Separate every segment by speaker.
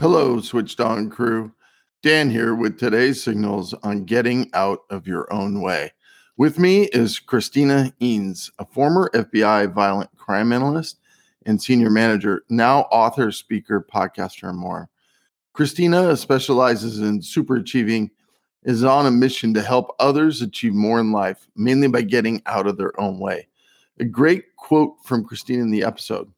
Speaker 1: Hello, Switched On crew. Dan here with today's signals on getting out of your own way. With me is Christina Eanes, a former FBI violent crime analyst and senior manager, now author, speaker, podcaster, and more. Christina specializes in super achieving, is on a mission to help others achieve more in life, mainly by getting out of their own way. A great quote from Christina in the episode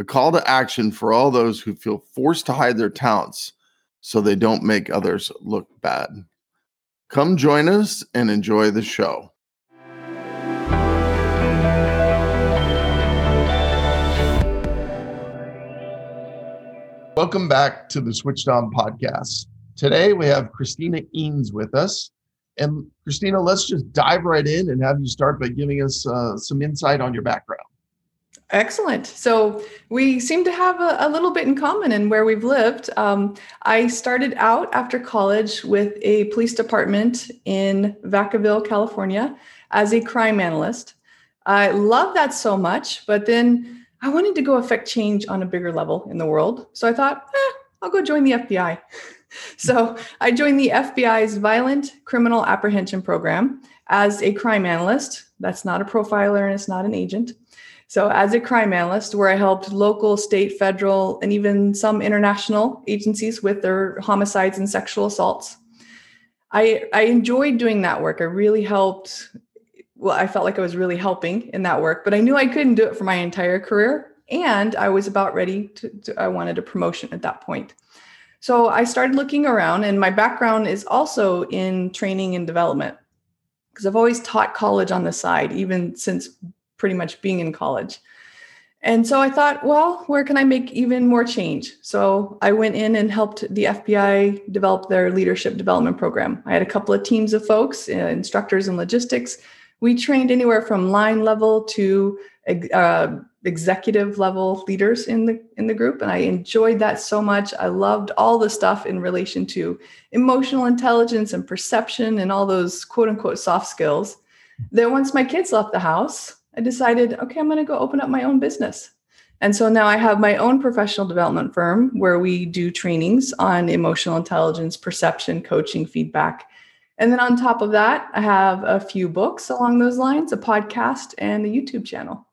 Speaker 1: a call to action for all those who feel forced to hide their talents so they don't make others look bad. Come join us and enjoy the show. Welcome back to the Switched On podcast. Today we have Christina Eanes with us. And Christina, let's just dive right in and have you start by giving us uh, some insight on your background.
Speaker 2: Excellent. So we seem to have a, a, little bit in common in where we've lived. Um, I started out after college with a police department in Vacaville, California, as a crime analyst. I love that so much, but then I wanted to go affect change on a bigger level in the world. So I thought, eh, I'll go join the FBI. so I joined the FBI's Violent Criminal Apprehension Program as a crime analyst. That's not a profiler and it's not an agent. So, as a crime analyst, where I helped local, state, federal, and even some international agencies with their homicides and sexual assaults, I, I enjoyed doing that work. I really helped. Well, I felt like I was really helping in that work, but I knew I couldn't do it for my entire career. And I was about ready to, to I wanted a promotion at that point. So I started looking around, and my background is also in training and development because I've always taught college on the side, even since pretty much being in college. And so I thought, well, where can I make even more change? So I went in and helped the FBI develop their leadership development program. I had a couple of teams of folks, uh, instructors and logistics. We trained anywhere from line level to uh, executive level leaders in the in the group, and I enjoyed that so much. I loved all the stuff in relation to emotional intelligence and perception and all those quote unquote soft skills. Then once my kids left the house, I decided, okay, I'm going to go open up my own business. And so now I have my own professional development firm where we do trainings on emotional intelligence, perception, coaching, feedback. And then on top of that, I have a few books along those lines, a podcast, and a YouTube channel.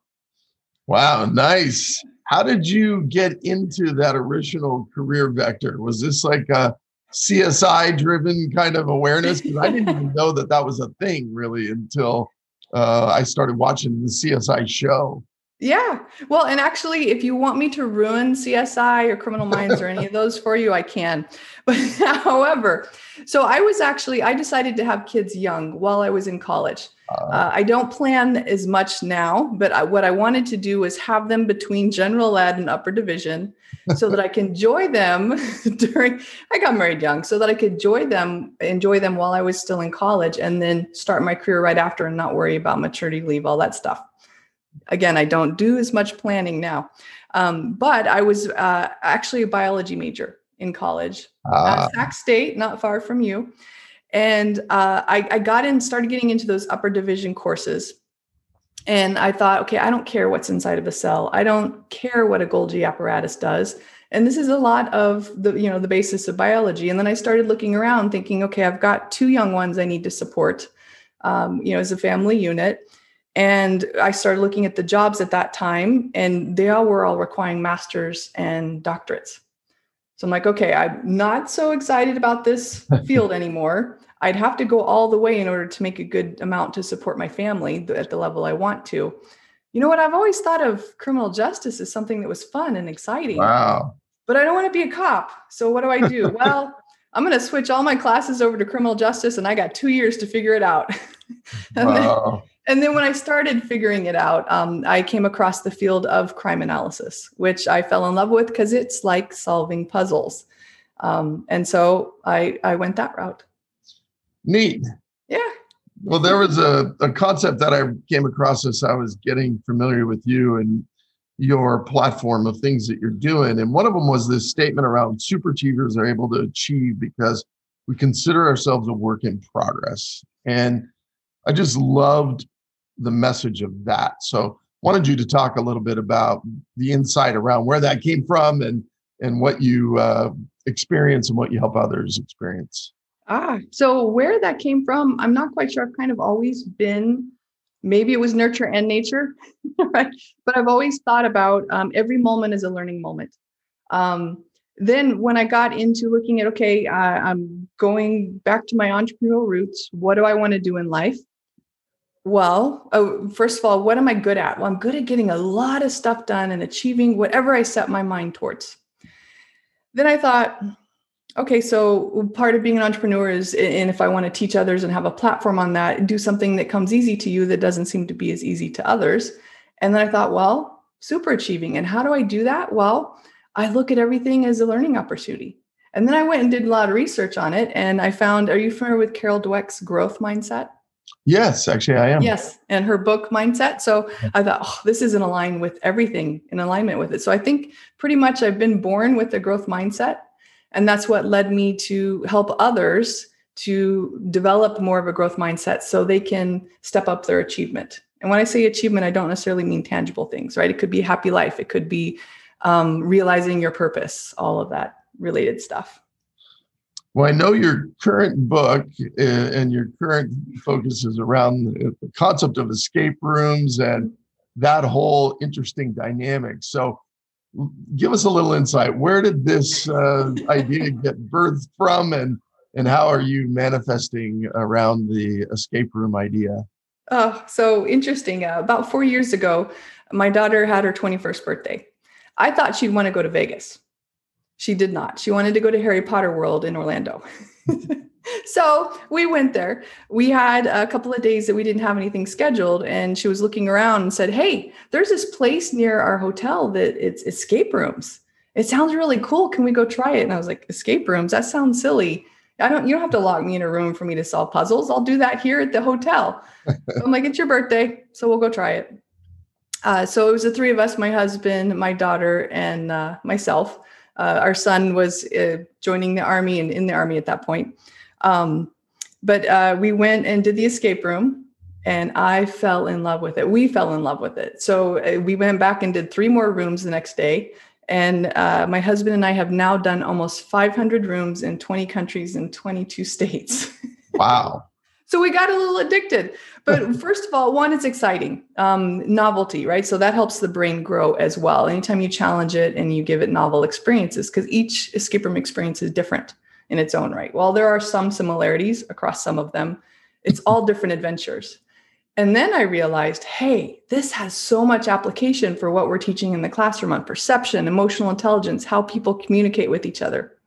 Speaker 1: Wow, nice. How did you get into that original career vector? Was this like a CSI driven kind of awareness? Because I didn't even know that that was a thing really until uh, I started watching the CSI show.
Speaker 2: Yeah. Well, and actually, if you want me to ruin CSI or Criminal Minds or any of those for you, I can. But however, so I was actually, I decided to have kids young while I was in college. Uh, uh, I don't plan as much now, but I, what I wanted to do was have them between general ed and upper division so that I can enjoy them during I got married young so that I could enjoy them enjoy them while I was still in college and then start my career right after and not worry about maternity leave all that stuff. Again, I don't do as much planning now. Um, but I was uh, actually a biology major in college uh. at Sac State, not far from you. And uh, I, I got in, started getting into those upper division courses. And I thought, okay, I don't care what's inside of a cell. I don't care what a Golgi apparatus does. And this is a lot of the, you know, the basis of biology. And then I started looking around thinking, okay, I've got two young ones I need to support, um, you know, as a family unit. And I started looking at the jobs at that time, and they all were all requiring masters and doctorates. So I'm like, okay, I'm not so excited about this field anymore. I'd have to go all the way in order to make a good amount to support my family at the level I want to. You know what? I've always thought of criminal justice as something that was fun and exciting.
Speaker 1: Wow.
Speaker 2: But I don't want to be a cop. So what do I do? well, I'm going to switch all my classes over to criminal justice and I got two years to figure it out. wow. then and then when I started figuring it out, um, I came across the field of crime analysis, which I fell in love with because it's like solving puzzles. Um, and so I, I went that route.
Speaker 1: Neat.
Speaker 2: Yeah.
Speaker 1: Well, there was a, a concept that I came across as I was getting familiar with you and your platform of things that you're doing. And one of them was this statement around super achievers are able to achieve because we consider ourselves a work in progress. And I just loved the message of that. So wanted you to talk a little bit about the insight around where that came from and and what you uh, experience and what you help others experience?
Speaker 2: Ah, so where that came from, I'm not quite sure. I've kind of always been, maybe it was nurture and nature, right? But I've always thought about um, every moment as a learning moment. Um, then when I got into looking at, okay, uh, I'm going back to my entrepreneurial roots. What do I want to do in life? Well, oh, first of all, what am I good at? Well, I'm good at getting a lot of stuff done and achieving whatever I set my mind towards. Then I thought, okay, so part of being an entrepreneur is, and if I want to teach others and have a platform on that, do something that comes easy to you that doesn't seem to be as easy to others. And then I thought, well, super achieving. And how do I do that? Well, I look at everything as a learning opportunity. And then I went and did a lot of research on it. And I found, are you familiar with Carol Dweck's growth mindset?
Speaker 1: Yes, actually, I am.
Speaker 2: Yes, and her book mindset. So I thought, oh, this is in align with everything, in alignment with it. So I think pretty much I've been born with a growth mindset, and that's what led me to help others to develop more of a growth mindset so they can step up their achievement. And when I say achievement, I don't necessarily mean tangible things, right? It could be happy life, it could be um, realizing your purpose, all of that related stuff.
Speaker 1: Well, I know your current book uh, and your current focus is around the concept of escape rooms and that whole interesting dynamic. So, give us a little insight. Where did this uh, idea get birthed from, and and how are you manifesting around the escape room idea?
Speaker 2: Oh, so interesting. Uh, about four years ago, my daughter had her 21st birthday. I thought she'd want to go to Vegas. She did not. She wanted to go to Harry Potter World in Orlando. so we went there. We had a couple of days that we didn't have anything scheduled, and she was looking around and said, "Hey, there's this place near our hotel that it's escape rooms. It sounds really cool. Can we go try it?" And I was like, "Escape rooms? That sounds silly. I don't. You don't have to lock me in a room for me to solve puzzles. I'll do that here at the hotel." so I'm like, "It's your birthday, so we'll go try it." Uh, so it was the three of us: my husband, my daughter, and uh, myself uh, our son was uh, joining the army and in the army at that point. Um, but uh, we went and did the escape room, and I fell in love with it. We fell in love with it. So uh, we went back and did three more rooms the next day. And uh, my husband and I have now done almost 500 rooms in 20 countries in 22 states.
Speaker 1: Wow.
Speaker 2: So we got a little addicted. But first of all, one, it's exciting, um, novelty, right? So that helps the brain grow as well. Anytime you challenge it and you give it novel experiences, because each escape room experience is different in its own right. While there are some similarities across some of them, it's all different adventures. And then I realized, hey, this has so much application for what we're teaching in the classroom on perception, emotional intelligence, how people communicate with each other.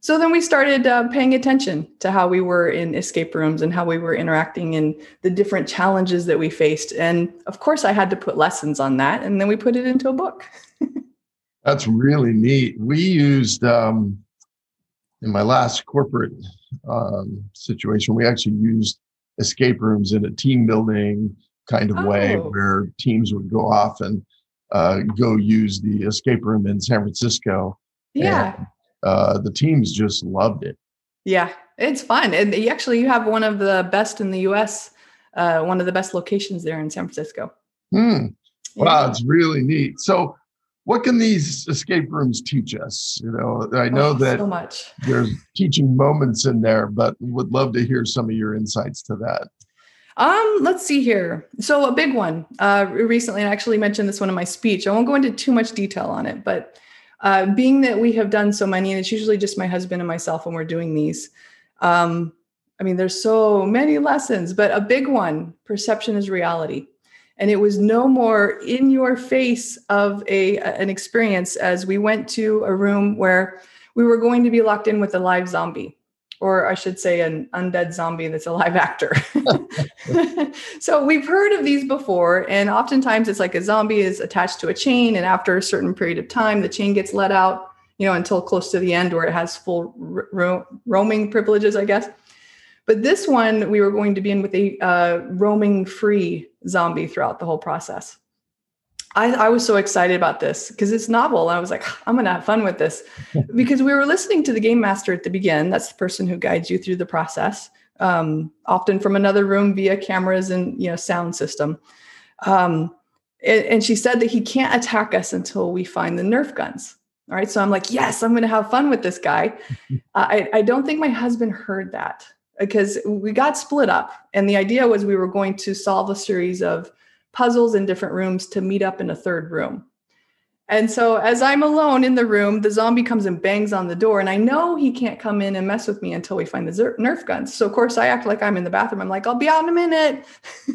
Speaker 2: So then we started uh, paying attention to how we were in escape rooms and how we were interacting and the different challenges that we faced. And of course, I had to put lessons on that. And then we put it into a book.
Speaker 1: That's really neat. We used, um, in my last corporate um, situation, we actually used escape rooms in a team building kind of oh. way where teams would go off and uh, go use the escape room in San Francisco.
Speaker 2: Yeah.
Speaker 1: And, uh, the teams just loved it.
Speaker 2: Yeah, it's fun. And actually, you have one of the best in the U.S. Uh, one of the best locations there in San Francisco.
Speaker 1: Hmm. Wow, yeah. it's really neat. So, what can these escape rooms teach us? You know, I know oh, that
Speaker 2: so much.
Speaker 1: there's teaching moments in there, but would love to hear some of your insights to that.
Speaker 2: Um, let's see here. So a big one. Uh, recently, I actually mentioned this one in my speech. I won't go into too much detail on it, but uh, being that we have done so many, and it's usually just my husband and myself when we're doing these. Um, I mean, there's so many lessons, but a big one perception is reality. And it was no more in your face of a, an experience as we went to a room where we were going to be locked in with a live zombie or I should say, an undead zombie that's a live actor. so we've heard of these before, and oftentimes it's like a zombie is attached to a chain, and after a certain period of time, the chain gets let out, you know, until close to the end where it has full ro- roaming privileges, I guess. But this one, we were going to be in with a uh, roaming free zombie throughout the whole process. I, I, was so excited about this because it's novel. I was like, I'm going to have fun with this because we were listening to the game master at the begin. That's the person who guides you through the process, um, often from another room via cameras and you know sound system. Um, and, and she said that he can't attack us until we find the Nerf guns. All right. So I'm like, yes, I'm going to have fun with this guy. uh, I, I don't think my husband heard that because we got split up. And the idea was we were going to solve a series of puzzles in different rooms to meet up in a third room. And so as I'm alone in the room, the zombie comes and bangs on the door. And I know he can't come in and mess with me until we find the Nerf guns. So, of course, I act like I'm in the bathroom. I'm like, I'll be out in a minute.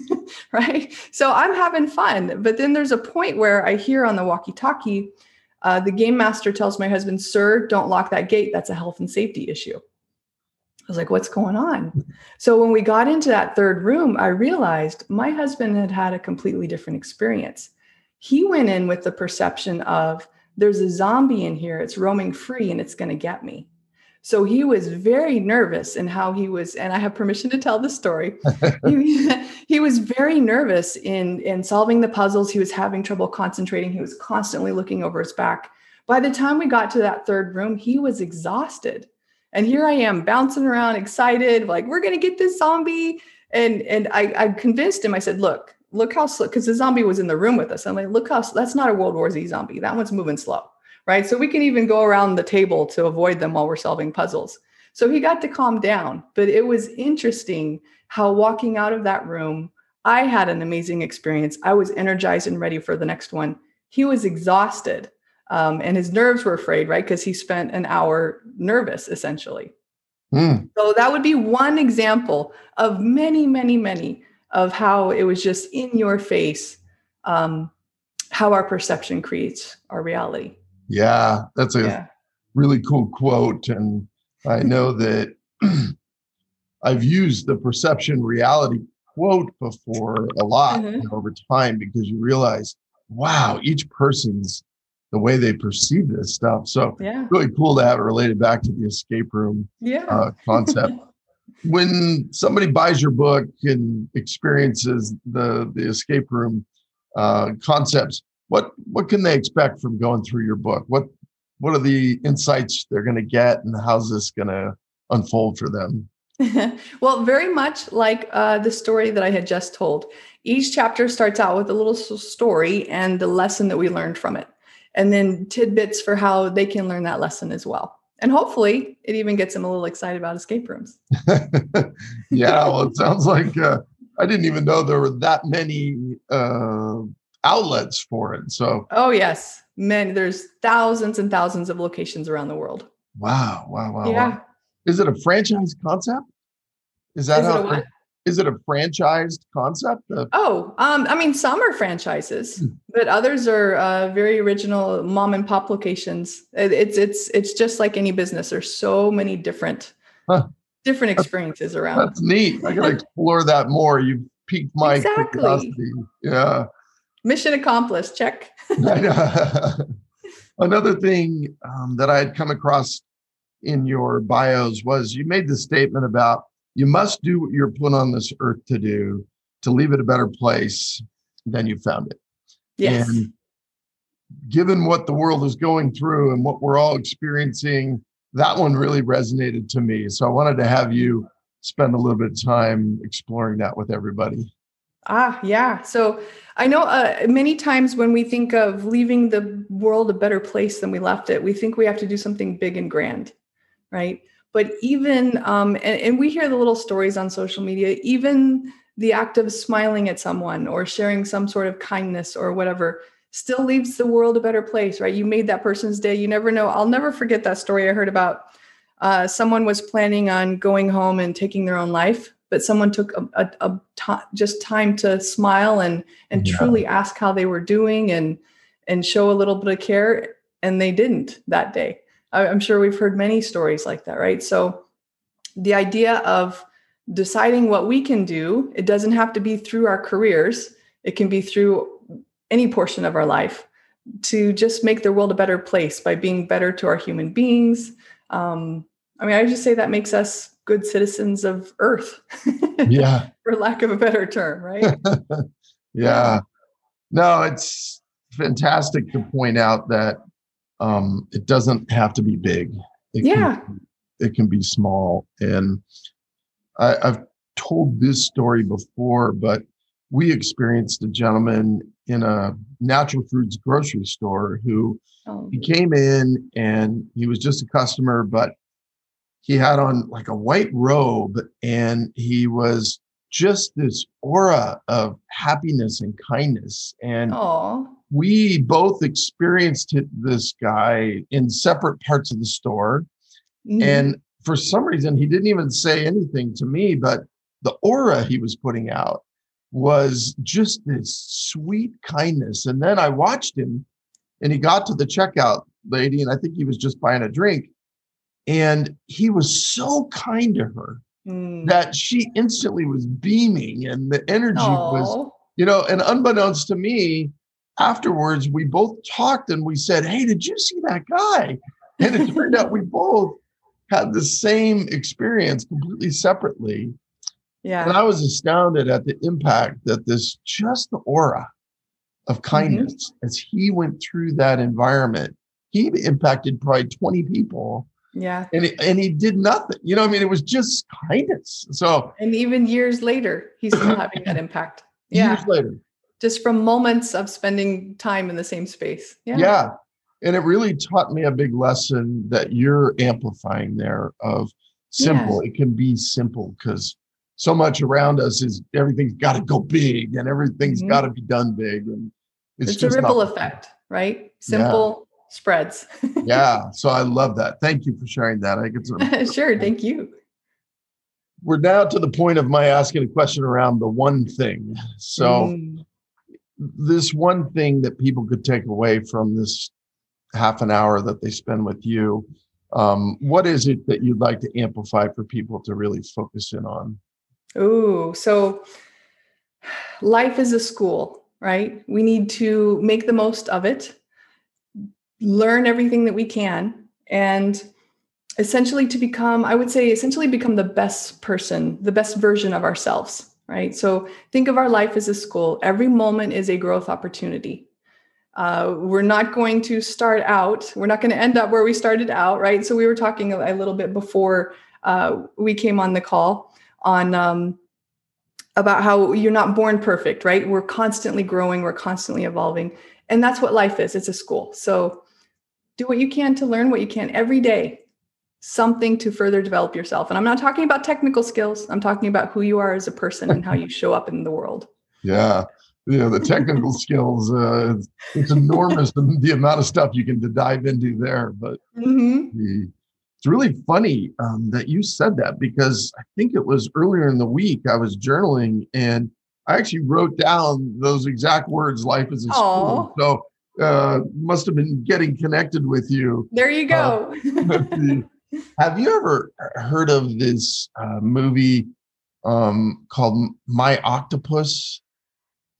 Speaker 2: right. So I'm having fun. But then there's a point where I hear on the walkie talkie, uh, the game master tells my husband, Sir, don't lock that gate. That's a health and safety issue. I was like, what's going on? So when we got into that third room, I realized my husband had had a completely different experience. He went in with the perception of there's a zombie in here, it's roaming free and it's going to get me. So he was very nervous in how he was, and I have permission to tell the story. he, he, was very nervous in, in solving the puzzles. He was having trouble concentrating. He was constantly looking over his back. By the time we got to that third room, he was exhausted. And here I am bouncing around, excited, like, we're to get this zombie. And, and I, I convinced him, I said, look, look how slow, because the zombie was in the room with us. I'm like, look how, that's not a World War Z zombie. That one's moving slow right? So we can even go around the table to avoid them while we're solving puzzles. So he got to calm down, but it was interesting how walking out of that room, I had an amazing experience. I was energized and ready for the next one. He was exhausted um, and his nerves were afraid, right? Because he spent an hour nervous essentially. Mm. So that would be one example of many, many, many of how it was just in your face, um, how our perception creates our reality.
Speaker 1: Yeah, that's a yeah. really cool quote. And I know that I've used the perception reality quote before a lot mm-hmm. over time because you realize, wow, each person's the way they perceive this stuff. So yeah. really cool to have it related back to the escape room yeah. uh, concept. when somebody buys your book and experiences the the escape room uh, concepts, what what can they expect from going through your book? What what are the insights they're going to get, and how's this going to unfold for them?
Speaker 2: well, very much like uh, the story that I had just told. Each chapter starts out with a little story and the lesson that we learned from it, and then tidbits for how they can learn that lesson as well. And hopefully, it even gets them a little excited about escape rooms.
Speaker 1: yeah, well, it sounds like uh, I didn't even know there were that many uh, outlets for it. So,
Speaker 2: oh yes, many. There's thousands and thousands of locations around the world.
Speaker 1: Wow, wow, wow. Yeah. Wow. Is it a franchise concept? Is that is how? It is it a franchised concept?
Speaker 2: Of- oh, um, I mean, some are franchises, hmm. but others are uh, very original mom and pop locations. It's it's it's just like any business. There's so many different huh. different experiences around.
Speaker 1: That's neat. I got to explore that more. You piqued my exactly. curiosity. Yeah.
Speaker 2: Mission accomplished. Check.
Speaker 1: Another thing um, that I had come across in your bios was you made the statement about you must do what you're put on this earth to do to leave it a better place than you found it.
Speaker 2: Yes.
Speaker 1: And given what the world is going through and what we're all experiencing, that one really resonated to me. So I wanted to have you spend a little bit of time exploring that with everybody.
Speaker 2: Ah, yeah. So I know uh, many times when we think of leaving the world a better place than we left it, we think we have to do something big and grand, right? But even, um, and, and we hear the little stories on social media, even the act of smiling at someone or sharing some sort of kindness or whatever still leaves the world a better place, right? You made that person's day. You never know. I'll never forget that story I heard about. Uh, someone was planning on going home and taking their own life but someone took a, a, a t- just time to smile and and yeah. truly ask how they were doing and and show a little bit of care and they didn't that day i'm sure we've heard many stories like that right so the idea of deciding what we can do it doesn't have to be through our careers it can be through any portion of our life to just make the world a better place by being better to our human beings um, i mean i just say that makes us good citizens of Earth.
Speaker 1: yeah.
Speaker 2: For lack of a better term, right?
Speaker 1: yeah. No, it's fantastic to point out that um, it doesn't have to be big. It
Speaker 2: yeah.
Speaker 1: Can, it can be small. And I, I've told this story before, but we experienced a gentleman in a natural foods grocery store who oh. he came in and he was just a customer, but he had on like a white robe and he was just this aura of happiness and kindness. And Aww. We both experienced this guy in separate parts of the store. Mm-hmm. And for some reason, he didn't even say anything to me, but the aura he was putting out was just this sweet kindness. And then I watched him and he got to the checkout lady, and I think he was just buying a drink. And he was so kind to her mm. that she instantly was beaming and the energy Aww. was, you know, and unbeknownst to me, afterwards we both talked and we said, Hey, did you see that guy? And it turned out we both had the same experience completely separately. Yeah. And I was astounded at the impact that this just the aura of mm-hmm. kindness mm-hmm. as he went through that environment. He impacted probably 20 people.
Speaker 2: Yeah.
Speaker 1: And, he, and he did nothing. You know, I mean, it was just kindness. So,
Speaker 2: and even years later, he's still having that impact. Yeah. Years later. Just from moments of spending time in the same space.
Speaker 1: Yeah. Yeah. And it really taught me a big lesson that you're amplifying there of simple. Yeah. It can be simple because so much around us is everything's got to go big and everything's mm-hmm. got to be done big and
Speaker 2: it's, it's a ripple effect right simple yeah. spreads
Speaker 1: yeah so i love that thank you for sharing that i get
Speaker 2: it's sure thank you
Speaker 1: we're now to the point of my asking a question around the one thing so mm. This one thing that people could take away from this half an hour that they spend with you um, what is it that you'd like to amplify for people to really focus in on
Speaker 2: Oh, so life is a school, right? We need to make the most of it, learn everything that we can, and essentially to become, I would say, essentially become the best person, the best version of ourselves, right? So think of our life as a school. Every moment is a growth opportunity. Uh, we're not going to start out, we're not going to end up where we started out, right? So we were talking a, little bit before uh, we came on the call on um, about how you're not born perfect, right? We're constantly growing, we're constantly evolving. And that's what life is it's a school. So do what you can to learn what you can every day, something to further develop yourself. And I'm not talking about technical skills, I'm talking about who you are as a person and how you show up in the world.
Speaker 1: Yeah. You know, the technical skills, uh, it's enormous the, the, amount of stuff you can dive into there. But mm-hmm. the, it's really funny um, that you said that because I think it was earlier in the week I was journaling and I actually wrote down those exact words, life is a school. So uh, must have been getting connected with you.
Speaker 2: There you go.
Speaker 1: Uh, have you ever heard of this uh, movie um, called My Octopus?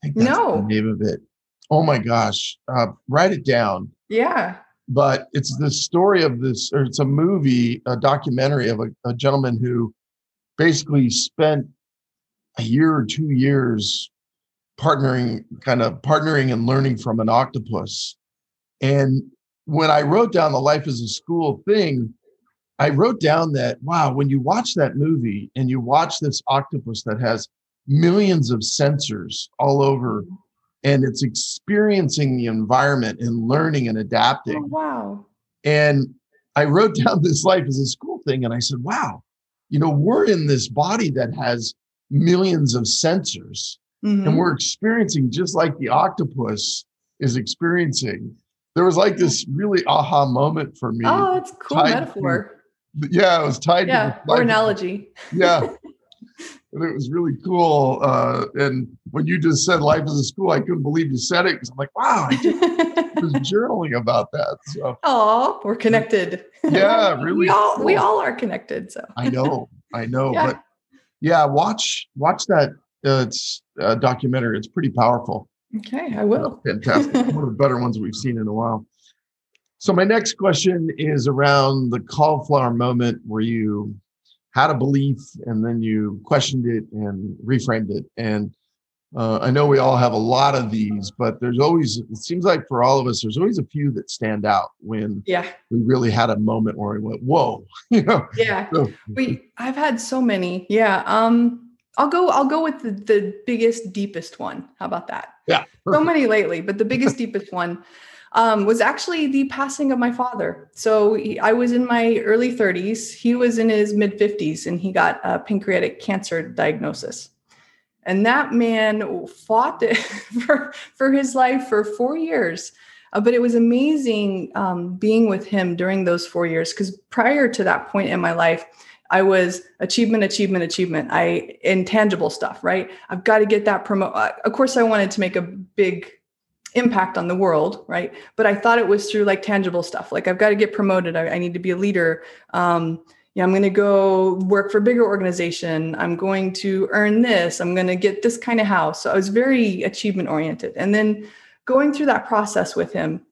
Speaker 2: I think that's no.
Speaker 1: the name of it. Oh my gosh. Uh, write it down.
Speaker 2: Yeah
Speaker 1: but it's the story of this, or it's a movie, a documentary of a, a gentleman who basically spent a year or two years partnering, kind of partnering and learning from an octopus. And when I wrote down the life as a school thing, I wrote down that, wow, when you watch that movie and you watch this octopus that has millions of sensors all over and it's experiencing the environment and learning and adapting. Oh,
Speaker 2: wow.
Speaker 1: And I wrote down this life as a school thing and I said, wow, you know, we're in this body that has millions of sensors mm-hmm. and we're experiencing just like the octopus is experiencing. There was like this really aha moment for me.
Speaker 2: Oh, it's cool metaphor.
Speaker 1: Yeah, it was tied
Speaker 2: yeah,
Speaker 1: to
Speaker 2: or analogy.
Speaker 1: Yeah. and it was really cool. Uh, and when you just said life is a school, I couldn't believe you said it because I'm like, wow, I was journaling about that. So,
Speaker 2: oh, we're connected.
Speaker 1: Yeah, really.
Speaker 2: we all cool. we all are connected. So
Speaker 1: I know, I know, yeah. but yeah, watch watch that. Uh, it's a documentary. It's pretty powerful.
Speaker 2: Okay, I will.
Speaker 1: Fantastic. One of the better ones we've seen in a while. So my next question is around the cauliflower moment where you had a belief and then you questioned it and reframed it. And uh, I know we all have a lot of these, but there's always, it seems like for all of us, there's always a few that stand out when
Speaker 2: yeah.
Speaker 1: we really had a moment where we went, whoa, you know?
Speaker 2: Yeah. So, we, I've had so many. Yeah. Um, I'll go. I'll go with the, the biggest, deepest one. How about that?
Speaker 1: Yeah.
Speaker 2: Perfect. So many lately, but the biggest, deepest one um, was actually the passing of my father. So he, I was in my early 30s. He was in his mid 50s, and he got a pancreatic cancer diagnosis. And that man fought for for his life for four years. Uh, but it was amazing um, being with him during those four years because prior to that point in my life I was achievement, achievement, achievement. I intangible stuff, right? I've got to get that promote. Uh, of course, I wanted to make a big impact on the world, right? But I thought it was through like tangible stuff. Like I've got to get promoted. I, I need to be a leader. Um, yeah, I'm going to go work for a bigger organization. I'm going to earn this. I'm going to get this kind of house. So I was very achievement oriented. And then going through that process with him,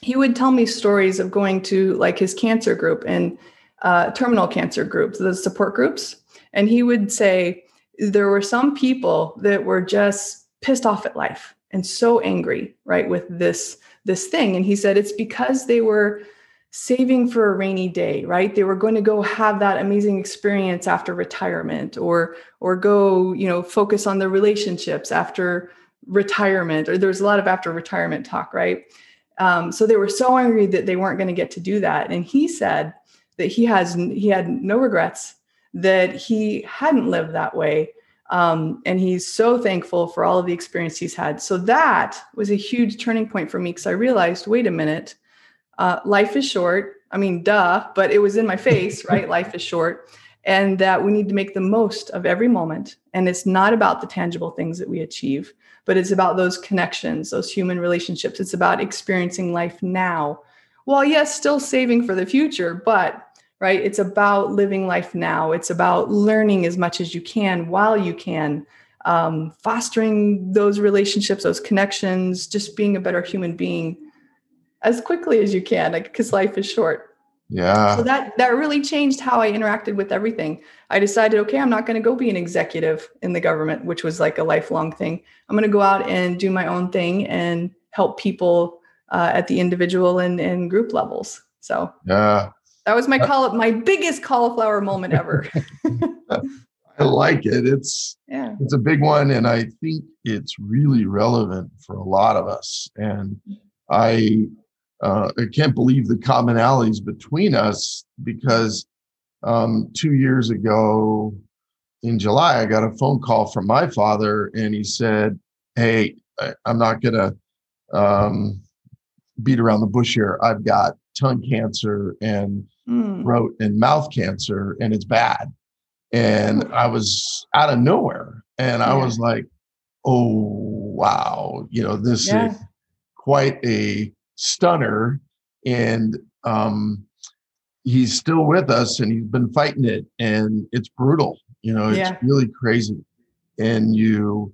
Speaker 2: he would tell me stories of going to like his cancer group and uh, terminal cancer groups, the support groups. And he would say there were some people that were just pissed off at life and so angry, right, with this this thing. And he said it's because they were saving for a rainy day, right? They were going to go have that amazing experience after retirement or or go, you know, focus on their relationships after retirement or there's a lot of after retirement talk, right? Um, so they were so angry that they weren't going to get to do that. And he said, that he has he had no regrets that he hadn't lived that way um, and he's so thankful for all of the experience he's had. So that was a huge turning point for me because i realized wait a minute uh, life is short. I mean duh but it was in my face right? Life is short. And that we need to make the most of every moment. And it's not about the tangible things that we achieve but it's about those connections those human relationships. It's about experiencing life now well, yes, still saving for the future, but right, it's about living life now. It's about learning as much as you can while you can, um, fostering those relationships, those connections, just being a better human being as quickly as you can, because life is short.
Speaker 1: Yeah.
Speaker 2: So that that really changed how I interacted with everything. I decided, okay, I'm not going to go be an executive in the government, which was like a lifelong thing. I'm going to go out and do my own thing and help people uh, at the individual and, and group levels. So
Speaker 1: yeah,
Speaker 2: that was my uh, call my biggest cauliflower moment ever.
Speaker 1: I like it. It's
Speaker 2: yeah,
Speaker 1: it's a big one, and I think it's really relevant for a lot of us. And I uh, I can't believe the commonalities between us because um, two years ago in July, I got a phone call from my father, and he said, "Hey, I, am not gonna um, beat around the bush here. I've got tongue cancer and mm. throat and mouth cancer, and it's bad. And I was out of nowhere, and yeah. I was like, "Oh wow, you know this yeah. is quite a stunner." And um, he's still with us, and he's been fighting it, and it's brutal. You know, it's yeah. really crazy, and you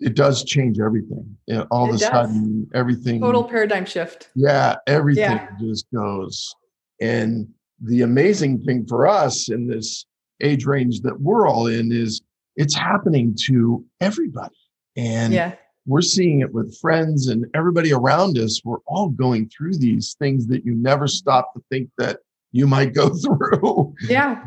Speaker 1: it does change everything. All it of a sudden, everything
Speaker 2: total paradigm shift.
Speaker 1: Yeah, everything yeah. just goes. And the amazing thing for us in this age range that we're all in is it's happening to everybody. And yeah. we're seeing it with friends and everybody around us. We're all going through these things that you never stop to think that you might go through.
Speaker 2: Yeah.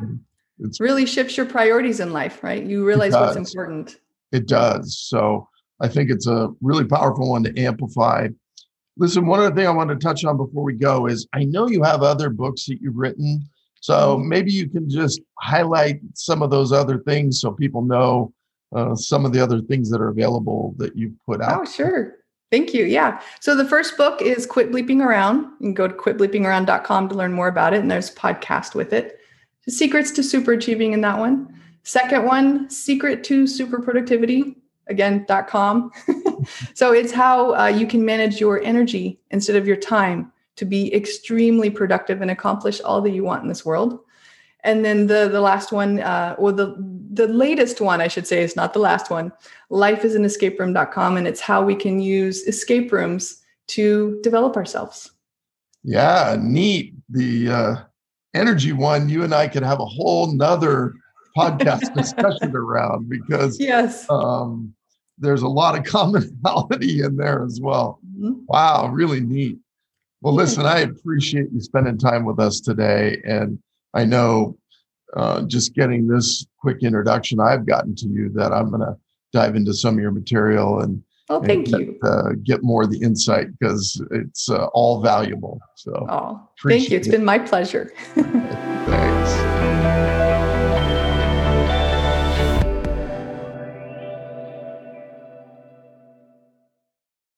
Speaker 2: It really shifts your priorities in life, right? You realize what's important
Speaker 1: it does. So I think it's a really powerful one to amplify. Listen, one other thing I want to touch on before we go is I know you have other books that you've written. So mm-hmm. maybe you can just highlight some of those other things so people know uh, some of the other things that are available that you've put out.
Speaker 2: Oh, sure. Thank you. Yeah. So the first book is Quit Bleeping Around. You can go to quitbleepingaround.com to learn more about it. And there's a podcast with it. Secrets to super achieving in that one. Second one, secret to super productivity, again, .com. so it's how uh, you can manage your energy instead of your time to be extremely productive and accomplish all that you want in this world. And then the the last one, uh, or the the latest one, I should say, is not the last one. Life is an escape room.com, and it's how we can use escape rooms to develop ourselves.
Speaker 1: Yeah, neat. The uh, energy one, you and I could have a whole nother podcast discussion around because
Speaker 2: yes,
Speaker 1: um, there's a lot of commonality in there as well. Mm-hmm. Wow, really neat. Well, listen, I appreciate you spending time with us today, and I know uh, just getting this quick introduction I've gotten to you that I'm going to dive into some of your material and
Speaker 2: Oh, thank
Speaker 1: and
Speaker 2: you.
Speaker 1: Get, uh, get more of the insight because it's uh, all valuable. So,
Speaker 2: oh, thank you. It's it. been my pleasure.
Speaker 1: Thanks.